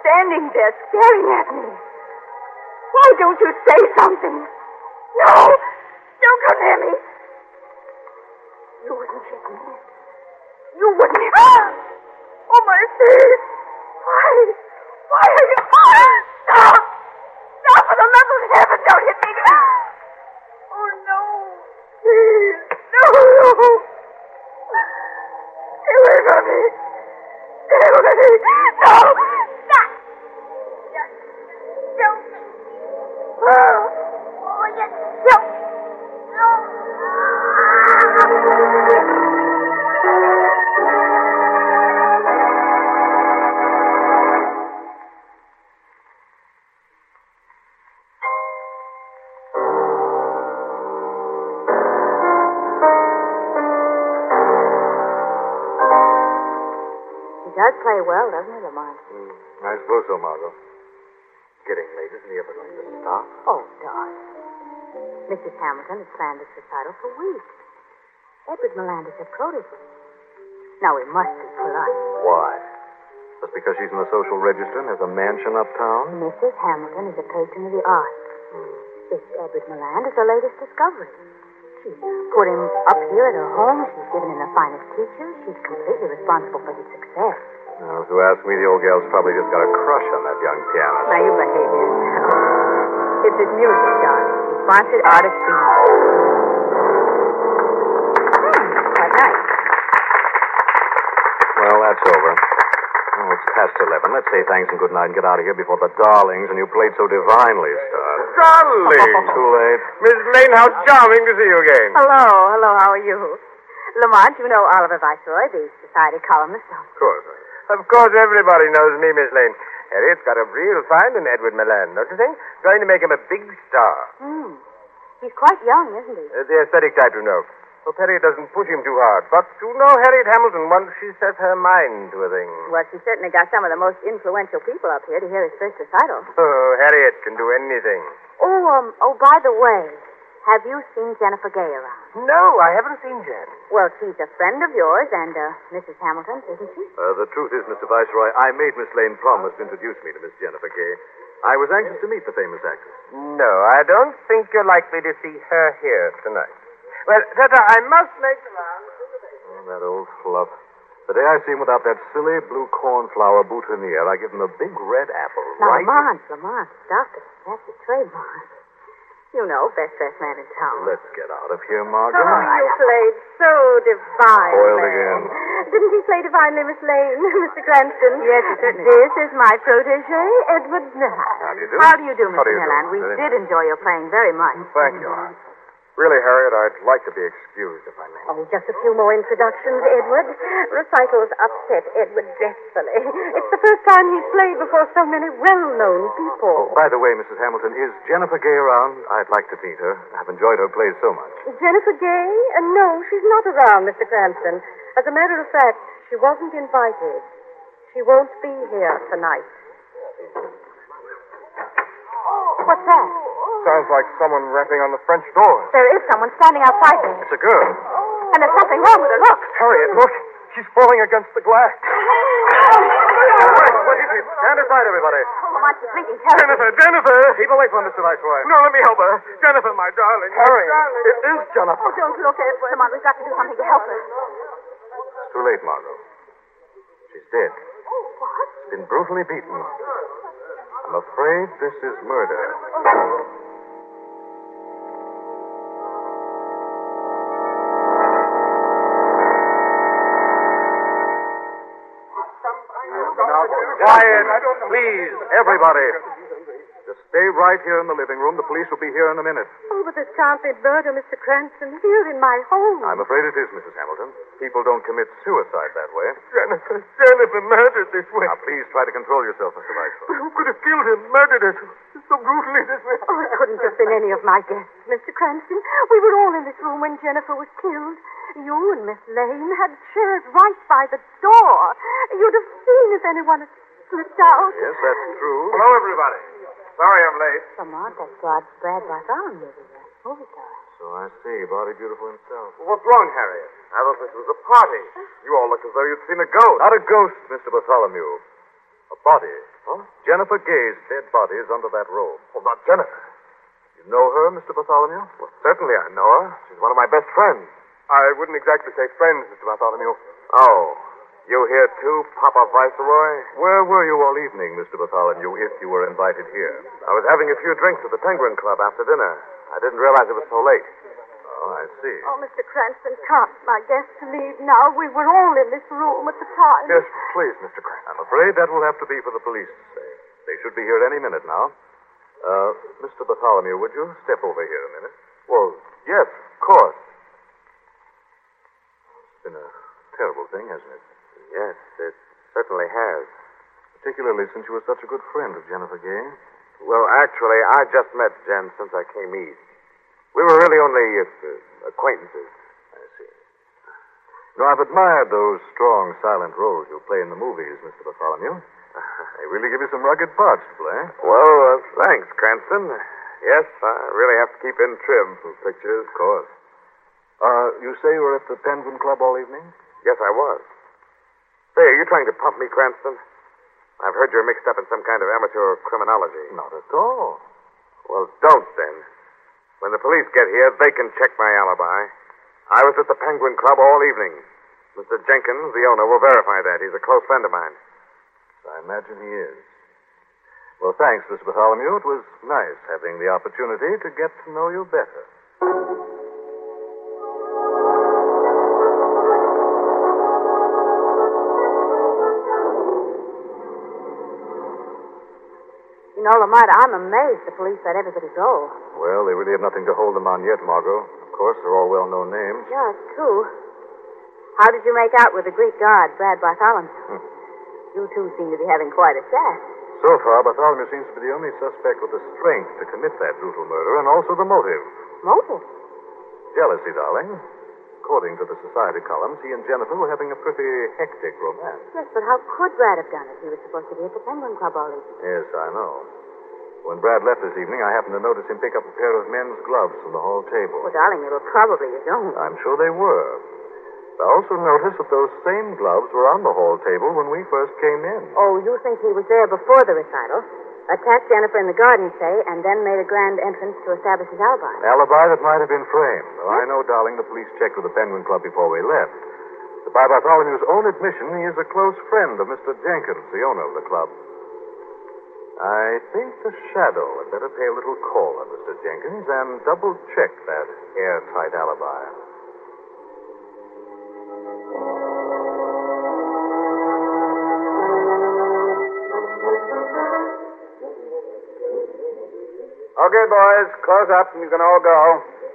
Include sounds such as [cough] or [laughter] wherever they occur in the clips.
Standing there staring at me? Why don't you say something? No! Don't come near me! You wouldn't hit me. You wouldn't hit me. Oh, my face! Why? Why are you... Ah! Stop! Stop! For the love of heaven, don't hit me! Ah! Oh, no! Please! No! Stay away from me! Stay away! No! So, Margot. Getting late. Isn't he ever going to stop? Oh, darling. Mrs. Hamilton has planned this recital for weeks. Edward Melandis had quoted him. Now we must be polite. Why? Just because she's in the social register and has a mansion uptown? Mrs. Hamilton is a patron of the arts. Hmm. This Edward Meland is her latest discovery. She's put him up here at her home. She's given him the finest teachers. She's completely responsible for his success. Now, if you ask me, the old gal's probably just got a crush on that young pianist. Now you behave yourself. It's his music, darling. He sponsored artist for you. Hmm, quite nice. Well, that's over. Oh, it's past eleven. Let's say thanks and good night and get out of here before the darlings and you played so divinely start. Darling! [laughs] Too late. Miss Lane, how charming to see you again. Hello, hello, how are you? Lamont, you know Oliver Viceroy, the society columnist. Of course. Of course, everybody knows me, Miss Lane. Harriet's got a real find in Edward Milan, don't you think? Going to make him a big star. Hmm. He's quite young, isn't he? Uh, the aesthetic type, you know. Hope Harriet doesn't push him too hard. But you know Harriet Hamilton once she sets her mind to a thing. Well, she certainly got some of the most influential people up here to hear his first recital. Oh, Harriet can do anything. Oh, um, oh, by the way, have you seen Jennifer Gay around? No, I haven't seen Jen. Well, she's a friend of yours and, uh, Mrs. Hamilton, isn't she? Uh, the truth is, Mr. Viceroy, I made Miss Lane promise to introduce me to Miss Jennifer Gay. I was anxious to meet the famous actress. No, I don't think you're likely to see her here tonight. Well, Tata, I must make the round. Oh, that old fluff. The day I see him without that silly blue cornflower boutonniere, I give him a big red apple. Now, right? Lamont, Lamont, stop it. That's a trademark. You know, best dressed man in town. Let's get out of here, Margot. Oh, you played so divine. Spoiled again. Didn't he play divinely, Miss Lane, [laughs] Mr. Cranston? Yes, he certainly This is my protege, Edward Millan. How do you do? How do you do, How Mr. do you do? Millan? We Very did enjoy your playing very much. Thank you. Really, Harriet, I'd like to be excused if I may. Oh, just a few more introductions, Edward. Recitals upset Edward dreadfully. It's the first time he's played before so many well-known people. Oh, by the way, Mrs. Hamilton, is Jennifer Gay around? I'd like to meet her. I've enjoyed her plays so much. Jennifer Gay? Uh, no, she's not around, Mr. Cranston. As a matter of fact, she wasn't invited. She won't be here tonight. What's that? Sounds like someone rapping on the French door. There is someone standing outside there. It's a girl. Oh. And there's something wrong with her. Look. Harriet, look. She's falling against the glass. [laughs] What is it? Stand aside, everybody. Oh, Lamont, she's bleeding terribly. Jennifer, Jennifer! Keep away from Mr. Viceroy. No, let me help her. Jennifer, my darling. Harriet, Darling. it is Jennifer. Oh, don't look, at Edward. Lamont, we've got to do something to help her. It's too late, Margot. She's dead. Oh, what? She's been brutally beaten. I'm afraid this is murder. Oh, Quiet, please, Everybody, just Stay right here in the living room. The police will be here in a minute. Oh, but this can't be murder, Mr. Cranston, here in my home. I'm afraid it is, Mrs. Hamilton. People don't commit suicide that way. Jennifer, Jennifer murdered this way. Now, please try to control yourself, Mr. Riceford. Who could have killed him, murdered him so brutally this way? Oh, it couldn't have been any of my guests, Mr. Cranston. We were all in this room when Jennifer was killed. You and Miss Lane had chairs right by the door. You'd have seen if anyone had slipped out. Yes, that's true. Hello, everybody. Sorry I'm late. Lamont, that's Brad, Brad Bartholomew, the movie oh, star. So I see. Body beautiful himself. What's wrong, Harriet? I thought this was a party. You all look as though you'd seen a ghost. Not a ghost, Mr. Bartholomew. A body. Huh? Jennifer Gay's dead body is under that robe. Well, not Jennifer. You know her, Mr. Bartholomew? Well, certainly I know her. She's one of my best friends. I wouldn't exactly say friends, Mr. Bartholomew. Oh, you here too, Papa Viceroy? Where were you all evening, Mr. Bartholomew, if you were invited here? I was having a few drinks at the Penguin Club after dinner. I didn't realize it was so late. Oh, I see. Oh, Mr. Cranston, can't my guests leave now? We were all in this room at the time. Yes, please, Mr. Cranston. I'm afraid that will have to be for the police to say. They should be here any minute now. Uh, Mr. Bartholomew, would you step over here a minute? Well, yes, of course. It's been a terrible thing, hasn't it? Yes, it certainly has. Particularly since you were such a good friend of Jennifer Gay. Well, actually, I just met Jen since I came east. We were really only uh, acquaintances. I see. Know, I've admired those strong, silent roles you play in the movies, Mr. Bartholomew. [laughs] They really give you some rugged parts to play. Well, uh, thanks, Cranston. Yes, I really have to keep in trim for pictures. Of course. Uh, you say you were at the Penguin Club all evening? Yes, I was. Say, are you trying to pump me, Cranston? I've heard you're mixed up in some kind of amateur criminology. Not at all. Well, don't then. When the police get here, they can check my alibi. I was at the Penguin Club all evening. Mr. Jenkins, the owner, will verify that. He's a close friend of mine. I imagine he is. Well, thanks, Mr. Bartholomew. It was nice having the opportunity to get to know you better. You I'm amazed the police let everybody go. Well, they really have nothing to hold them on yet, Margot. Of course, they're all well known names. Yeah, it's true. How did you make out with the Greek guard, Brad Bartholomew? Hmm. You two seem to be having quite a chat. So far, Bartholomew seems to be the only suspect with the strength to commit that brutal murder and also the motive. Motive? Jealousy, darling. According to the society columns, he and Jennifer were having a pretty hectic romance. Yes, but how could Brad have done it? He was supposed to be at the Penguin Club all evening. Yes, I know. When Brad left this evening, I happened to notice him pick up a pair of men's gloves from the hall table. Well, darling, they were probably his own. I'm sure they were. I also noticed that those same gloves were on the hall table when we first came in. Oh, you think he was there before the recital? Attacked Jennifer in the garden, say, and then made a grand entrance to establish his alibi. Alibi that might have been framed. Though I know, darling, the police checked with the Penguin Club before we left. But by Bartholomew's own admission, he is a close friend of Mr. Jenkins, the owner of the club. I think the shadow had better pay a little call on Mr. Jenkins and double check that airtight alibi. Okay, boys, close up and you can all go.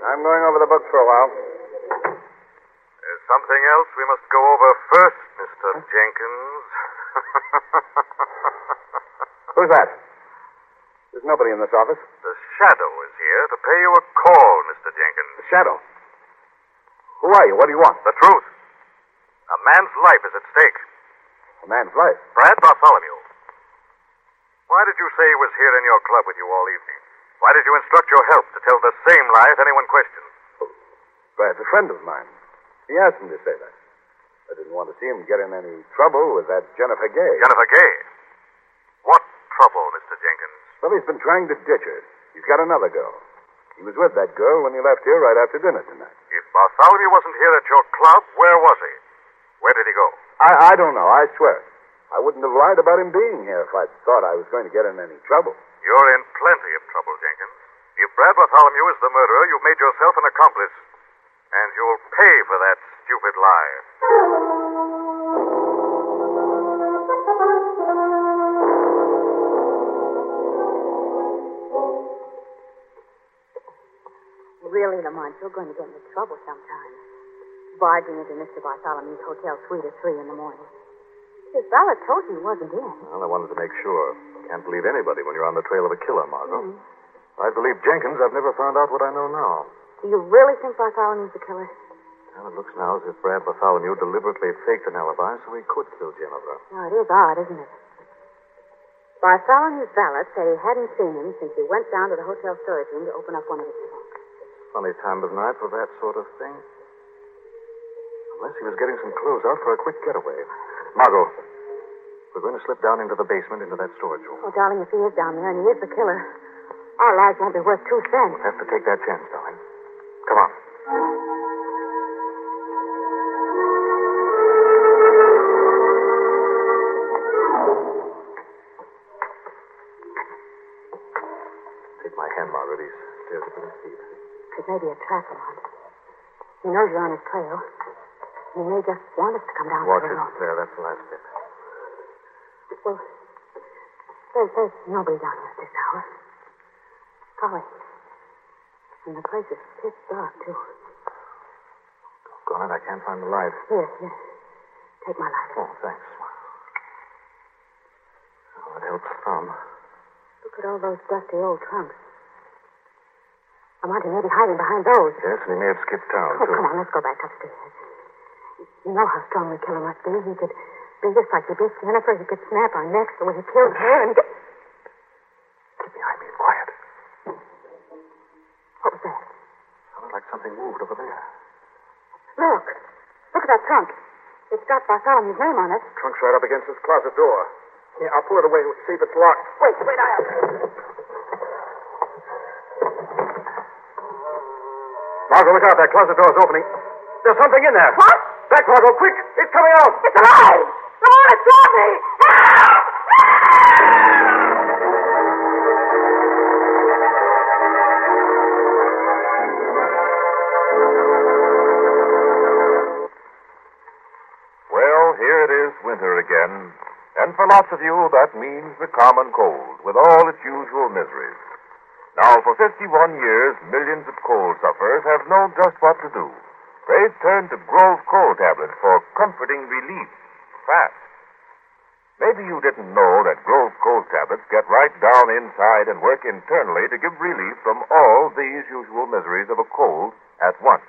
I'm going over the books for a while. There's something else we must go over first, Mr. Jenkins. [laughs] Who's that? There's nobody in this office. the shadow is here to pay you a call, Mr. Jenkins. The shadow. Who are you? What do you want? The truth. A man's life is at stake. A man's life. Brad Bartholomew. Why did you say he was here in your club with you all evening? Why did you instruct your help to tell the same lie if anyone questioned? Brad's a friend of mine. He asked me to say that. I didn't want to see him get in any trouble with that Jennifer Gay. Jennifer Gay. What trouble, Mr. Jenkins? Well, he's been trying to ditch her. He's got another girl. He was with that girl when he left here right after dinner tonight. If Bartholomew wasn't here at your club, where was he? Where did he go? I, I don't know, I swear. I wouldn't have lied about him being here if I'd thought I was going to get in any trouble. You're in plenty of trouble, Jenkins. If Brad Bartholomew is the murderer, you've made yourself an accomplice. And you'll pay for that stupid lie. Really, Lamont, you're going to get into trouble sometime. Barging into Mr. Bartholomew's hotel suite at 3 in the morning. His valet told you he wasn't in. Well, I wanted to make sure. Can't believe anybody when you're on the trail of a killer, Margot. If I believe Jenkins, I've never found out what I know now. Do you really think Bartholomew's the killer? Well, it looks now as if Brad Bartholomew deliberately faked an alibi so he could kill Jennifer. Now, it is odd, isn't it? Bartholomew's valet said he hadn't seen him since he went down to the hotel storage room to open up one of his. Funny time of night for that sort of thing. Unless he was getting some clothes out for a quick getaway. Margot, we're going to slip down into the basement into that storage room. Oh, darling, if he is down there and he is the killer, our lives won't be worth two cents. We'll have to take that chance, darling. Come on. It may be a trap, Lamont. He knows you're on his trail. He may just want us to come down Watch it. road. There, that's the last step. Well, there's, there's nobody down here at this hour. Golly. And the place is pitch dark, too. Gone it. I can't find the light. Here, here. Take my light. Oh, thanks. Oh, it helps some. Look at all those dusty old trunks. Lamont, he may be hiding behind those. Yes, and he may have skipped town, Oh, too. come on, let's go back upstairs. You know how strong the killer must be. He could be just like he beat Jennifer. He could snap our necks the way he killed her and get... Keep behind me and quiet. What was that? Sounded like something moved over there. Look. Look at that trunk. It's got Bartholomew's name on it. Trunk's right up against this closet door. Here, I'll pull it away and see if it's locked. Wait, wait, I'll... Margot, look out. That closet door's opening. There's something in there. What? Back, Margot, oh, quick. It's coming out. It's alive! Lamont, it's got me! Help! Well, here it is, winter again. And for lots of you, that means the common cold, with all its usual miseries. Now, for 51 years, millions of cold sufferers have known just what to do. They've turned to Grove cold tablets for comforting relief, fast. Maybe you didn't know that Grove cold tablets get right down inside and work internally to give relief from all these usual miseries of a cold at once.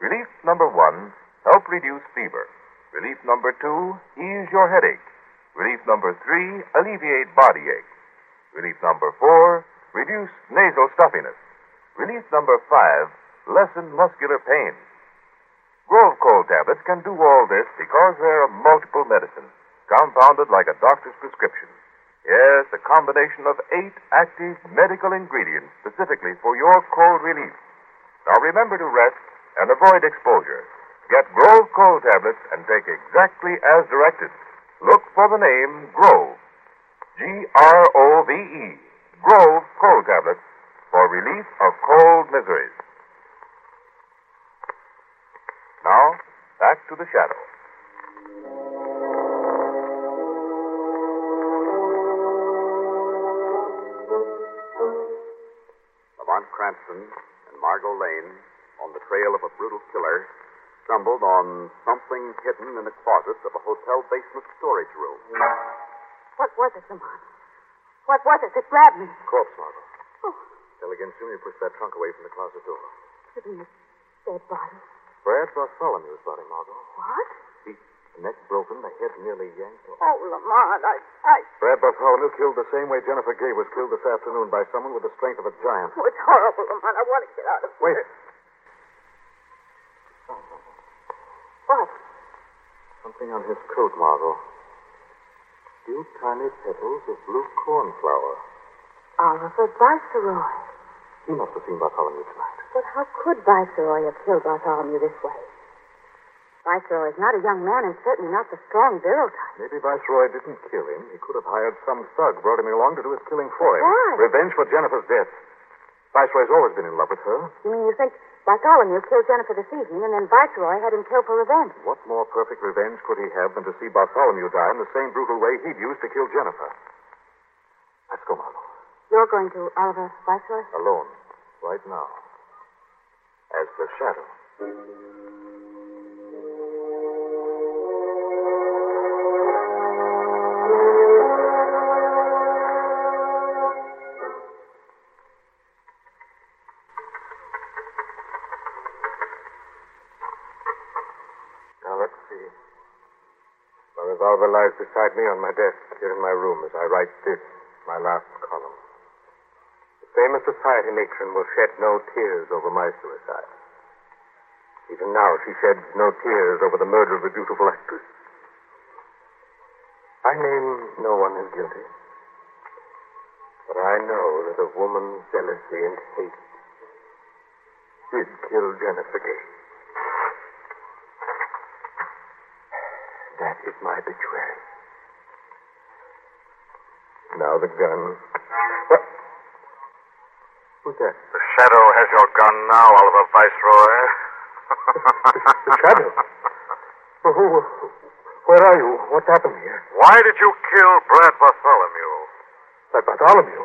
Relief number one, help reduce fever. Relief number two, ease your headache. Relief number three, alleviate body ache. Relief number four, reduce nasal stuffiness. Relief number five, lessen muscular pain. Grove cold tablets can do all this because they're a multiple medicine, compounded like a doctor's prescription. Yes, a combination of eight active medical ingredients specifically for your cold relief. Now remember to rest and avoid exposure. Get Grove cold tablets and take exactly as directed. Look for the name Grove. G R O V E. Grove cold tablets for relief of cold miseries. Now, back to the shadow. Lamont Cranston and Margot Lane, on the trail of a brutal killer, stumbled on something hidden in the closet of a hotel basement storage room. What was it, Lamont? What was it that grabbed me? Corpse, Margot. Oh, Tell again soon you push that trunk away from the closet door. isn't it dead body? Brad Bartholomew's body, Margot. What? The neck broken, the head nearly yanked off. Oh, Lamont, I, I... Brad Bartholomew killed the same way Jennifer Gay was killed this afternoon by someone with the strength of a giant. Oh, it's horrible, Lamont. I want to get out of here. Wait. What? Something on his coat, Margot. Few tiny petals of blue cornflower. Oliver Viceroy. He must have seen Bartholomew tonight. But how could Viceroy have killed Bartholomew this way? Viceroy is not a young man and certainly not the strong, virile type. Maybe Viceroy didn't kill him. He could have hired some thug, brought him along to do his killing for him. Why? Revenge for Jennifer's death. Viceroy's always been in love with her. You mean you think Bartholomew killed Jennifer this evening and then Viceroy had him killed for revenge? What more perfect revenge could he have than to see Bartholomew die in the same brutal way he'd used to kill Jennifer? Let's go, Margot. You're going to Oliver Viceroy? Alone. Right now. as the shadow. Revolver lies beside me on my desk here in my room as I write this, my last column. The famous society matron will shed no tears over my suicide. Even now, she sheds no tears over the murder of a beautiful actress. I name no one as guilty. But I know that a woman's jealousy and hate did kill Jennifer Gay. That is my obituary. Now the gun. What? Who's that? The shadow has your gun now, Oliver Viceroy. the shadow? [laughs] Who, where are you? What's happened here? Why did you kill Brad Bartholomew? That Bartholomew.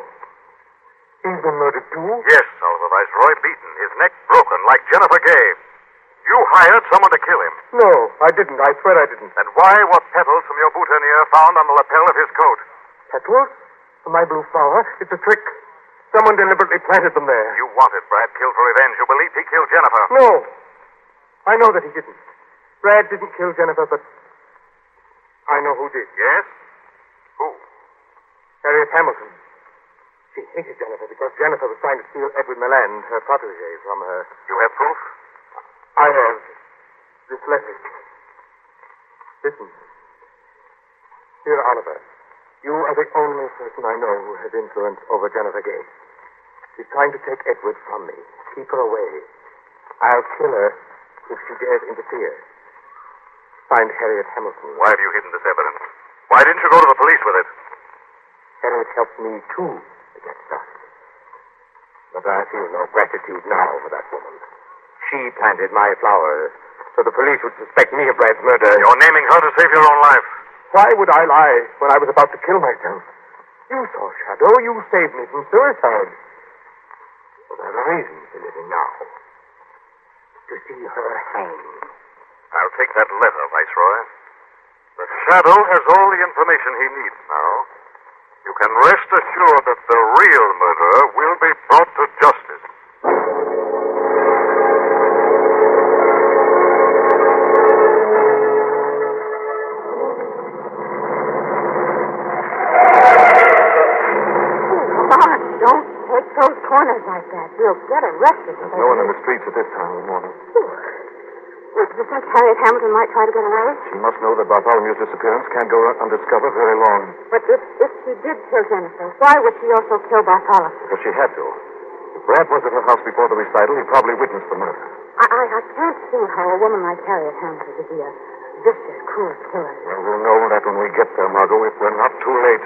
He's been murdered too? Yes, Oliver Viceroy, beaten, his neck broken, like Jennifer Gay. You hired someone to kill him. No, I didn't. I swear I didn't. And why were petals from your boutonniere found on the lapel of his coat? Petals? From my blue flower? It's a trick. Someone deliberately planted them there. You wanted Brad killed for revenge. You believed he killed Jennifer. No. I know that he didn't. Brad didn't kill Jennifer, but I know who did. Yes? Who? Harriet Hamilton. She hated Jennifer because Jennifer was trying to steal Edward Milland, her protege, from her. You have proof? I have this letter. Listen. Dear Oliver, you are the only person I know who has influence over Jennifer Gay. She's trying to take Edward from me. Keep her away. I'll kill her if she dares interfere. Find Harriet Hamilton. Why have you hidden this evidence? Why didn't you go to the police with it? Harriet helped me, too, to get started. But I feel no gratitude now for that woman. She planted my flowers so the police would suspect me of Brad's murder. You're naming her to save your own life. Why would I lie when I was about to kill myself? You saw Shadow. You saved me from suicide. I have a reason for living now. To see her hang. I'll take that letter, Viceroy. The Shadow has all the information he needs now. You can rest assured that the real murderer will be brought to justice. Arrested. There's no one in the streets at this time of the morning. Would you think Harriet Hamilton might try to get away? She must know that Bartholomew's disappearance can't go undiscovered very long. But if, if she did kill Jennifer, why would she also kill Bartholomew? Because she had to. If Brad was at her house before the recital, he probably witnessed the murder. I, I, I can't see how a woman like Harriet Hamilton could be a vicious, cruel killer. Well, we'll know that when we get there, Margot, if we're not too late.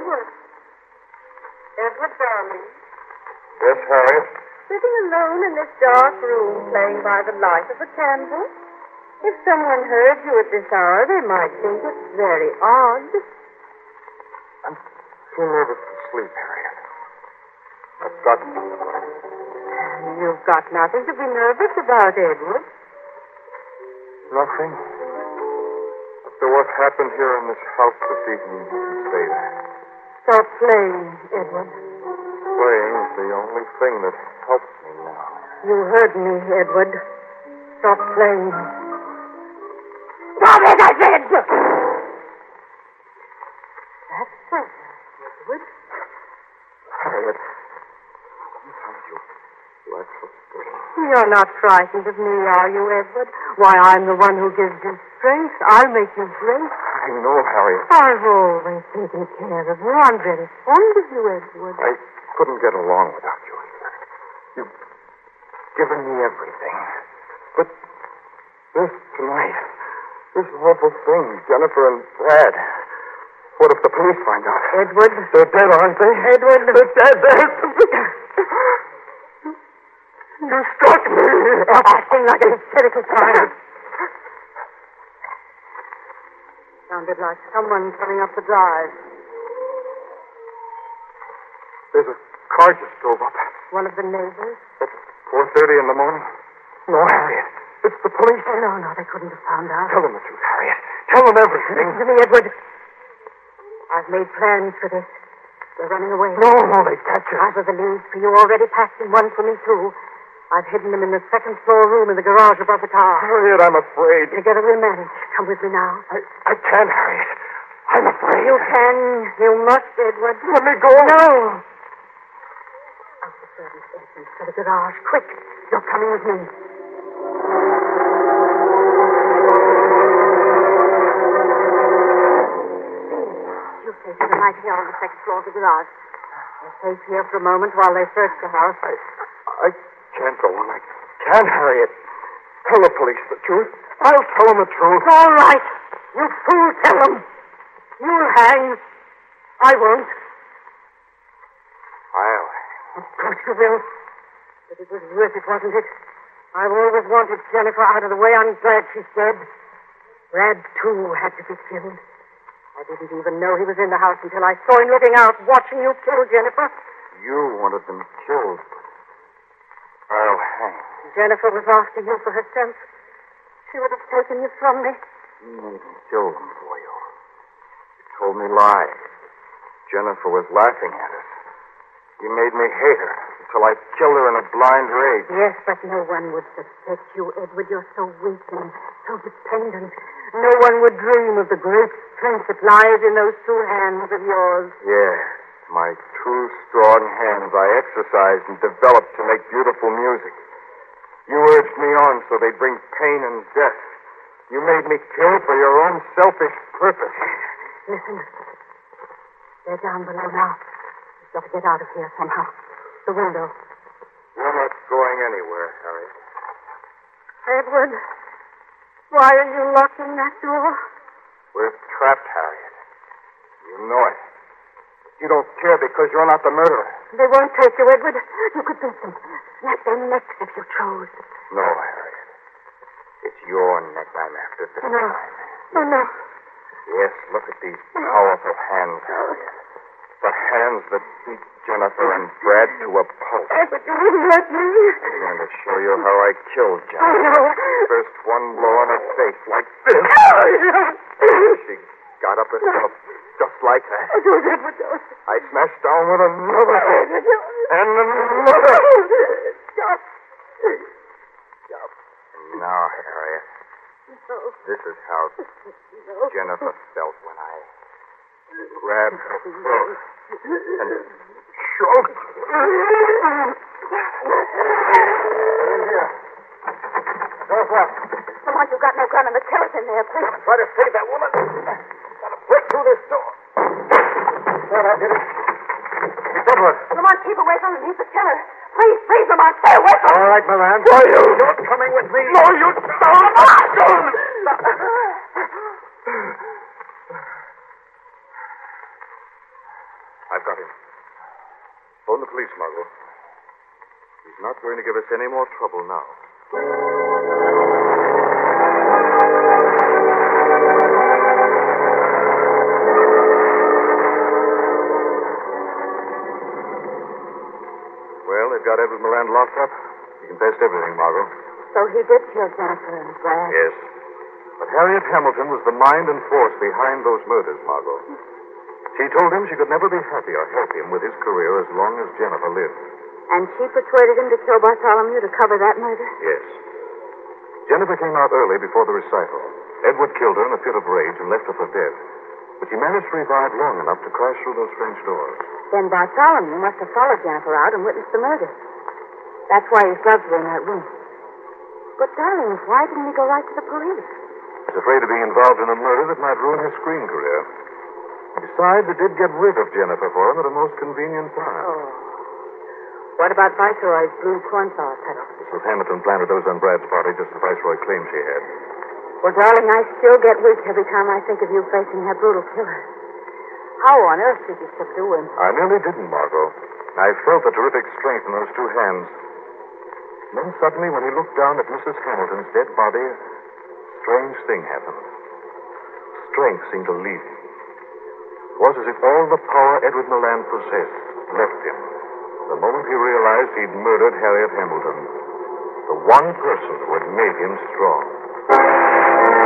Edward. Edward, darling. Yes, Harriet? Sitting alone in this dark room playing by the light of a candle. If someone heard you at this hour, they might think it very odd. I'm too nervous to sleep, Harriet. I've got about. You've got nothing to be nervous about, Edward. Nothing. After what happened here in this house this evening, you can say that. Stop playing, Edward. Playing is the only thing that helps me now. You heard me, Edward. Stop playing. Stop it, I said! That's so, Edward. Harriet, sometimes you, you act so strange. You're not frightened of me, are you, Edward? Why, I'm the one who gives you strength. I'll make you great. I know, Harriet. I've always taken care of you. I'm very fond of you, Edward. I couldn't get along without you either. You've given me everything. But this tonight, this awful thing, Jennifer and Brad. What if the police find out? Edward. They're dead, aren't they? Edward. They're dead. They're... dead. You struck me. Stop [laughs] acting like an hysterical child. Sounded like someone coming up the drive. There's a car just drove up. One of the neighbors? At 4.30 in the morning. No, Harriet. It's the police. Oh, no, no, they couldn't have found out. Tell them the truth, Harriet. Tell them everything. Listen to me, Edward. I've made plans for this. They're running away. No, no, they catch us. I've got the leads for you already packed and one for me, too. I've hidden them in the second floor room in the garage above the car. Harriet, I'm afraid. Together we'll manage. Come with me now. I, I can't, Harriet. I'm afraid. You can. You must, Edward. Let me go. No. Out the servant's entrance to the garage. Quick. You're coming with me. You stay here right here on the second floor of the garage. We'll stay here for a moment while they search the house. I, I can't go on. I can't, Harriet. Tell the police the truth. I'll tell them the truth. All right. You fool, tell them. You'll hang. I won't. I'll. Of course you will. But it was worth it, wasn't it? I've always wanted Jennifer out of the way. I'm glad she's dead. Brad, too, had to be killed. I didn't even know he was in the house until I saw him looking out, watching you kill Jennifer. You wanted them killed. I'll hang. Jennifer was after you for herself. She would have taken you from me. You made me kill them for you. You told me lies. Jennifer was laughing at us. You made me hate her until I killed her in a blind rage. Yes, but no one would suspect you, Edward. You're so weak and so dependent. No one would dream of the great strength that lies in those two hands of yours. Yes, my two strong hands I exercised and developed to make beautiful music. You urged me on so they'd bring pain and death. You made me kill for your own selfish purpose. Listen. They're down below now. We've got to get out of here somehow. The window. You're not going anywhere, Harriet. Edward, why are you locking that door? We're trapped, Harriet. You know it. You don't care because you're not the murderer. They won't take you, Edward. You could beat them. Snap their necks if you chose. No, Harriet. It's your neck I'm after this No. time. Oh, no. Yes, look at these powerful hands, Harriet. The hands that beat Jennifer and Brad to a pulp. Edward, you wouldn't let me. I'm going to show you how I killed Jennifer. know. First one blow on her face, like this. She got up herself, just like that. Oh, it, Edward. I smashed down with another hit. Edward. And another. Stop. Stop. And now, Harriet, No. this is how No. Jennifer felt when I grabbed her throat and choked. In [laughs] here. It. Come on, you've got no gun and the killer's in there, please. Try to save that woman. Gotta break through this door. There, I did it. It's Edward. Lamont, keep away from him. He's the killer. Please, please, Lamont, stay away from him. All right, Milan. Why you? You're coming with me. No, you don't. I've got him. Phone the police, Margot. He's not going to give us any more trouble now. Got Edward Moran locked up. He confessed everything, Margot. So he did kill Jennifer and Brad. Yes. But Harriet Hamilton was the mind and force behind those murders, Margot. She told him she could never be happy or help him with his career as long as Jennifer lived. And she persuaded him to kill Bartholomew to cover that murder? Yes. Jennifer came out early before the recital. Edward killed her in a fit of rage and left her for dead. But she managed to revive long enough to crash through those French doors. Then Bartholomew must have followed Jennifer out and witnessed the murder. That's why his gloves were in that room. But, darling, why didn't he go right to the police? He was afraid of being involved in a murder that might ruin his screen career. Besides, it did get rid of Jennifer for him at a most convenient time. Oh. What about Viceroy's blue cornflower petals? Mrs. Hamilton planted those on Brad's body just as Viceroy claimed she had. Well, darling, I still get weak every time I think of you facing that brutal killer. How on earth did you subdue him? I nearly didn't, Margot. I felt the terrific strength in those two hands. Then suddenly, when he looked down at Mrs. Hamilton's dead body, a strange thing happened. Strength seemed to leave him. It was as if all the power Edward Milan possessed left him the moment he realized he'd murdered Harriet Hamilton, the one person who had made him strong.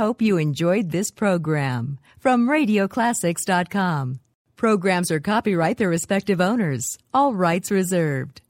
hope you enjoyed this program from RadioClassics.com. Programs are copyright their respective owners, all rights reserved.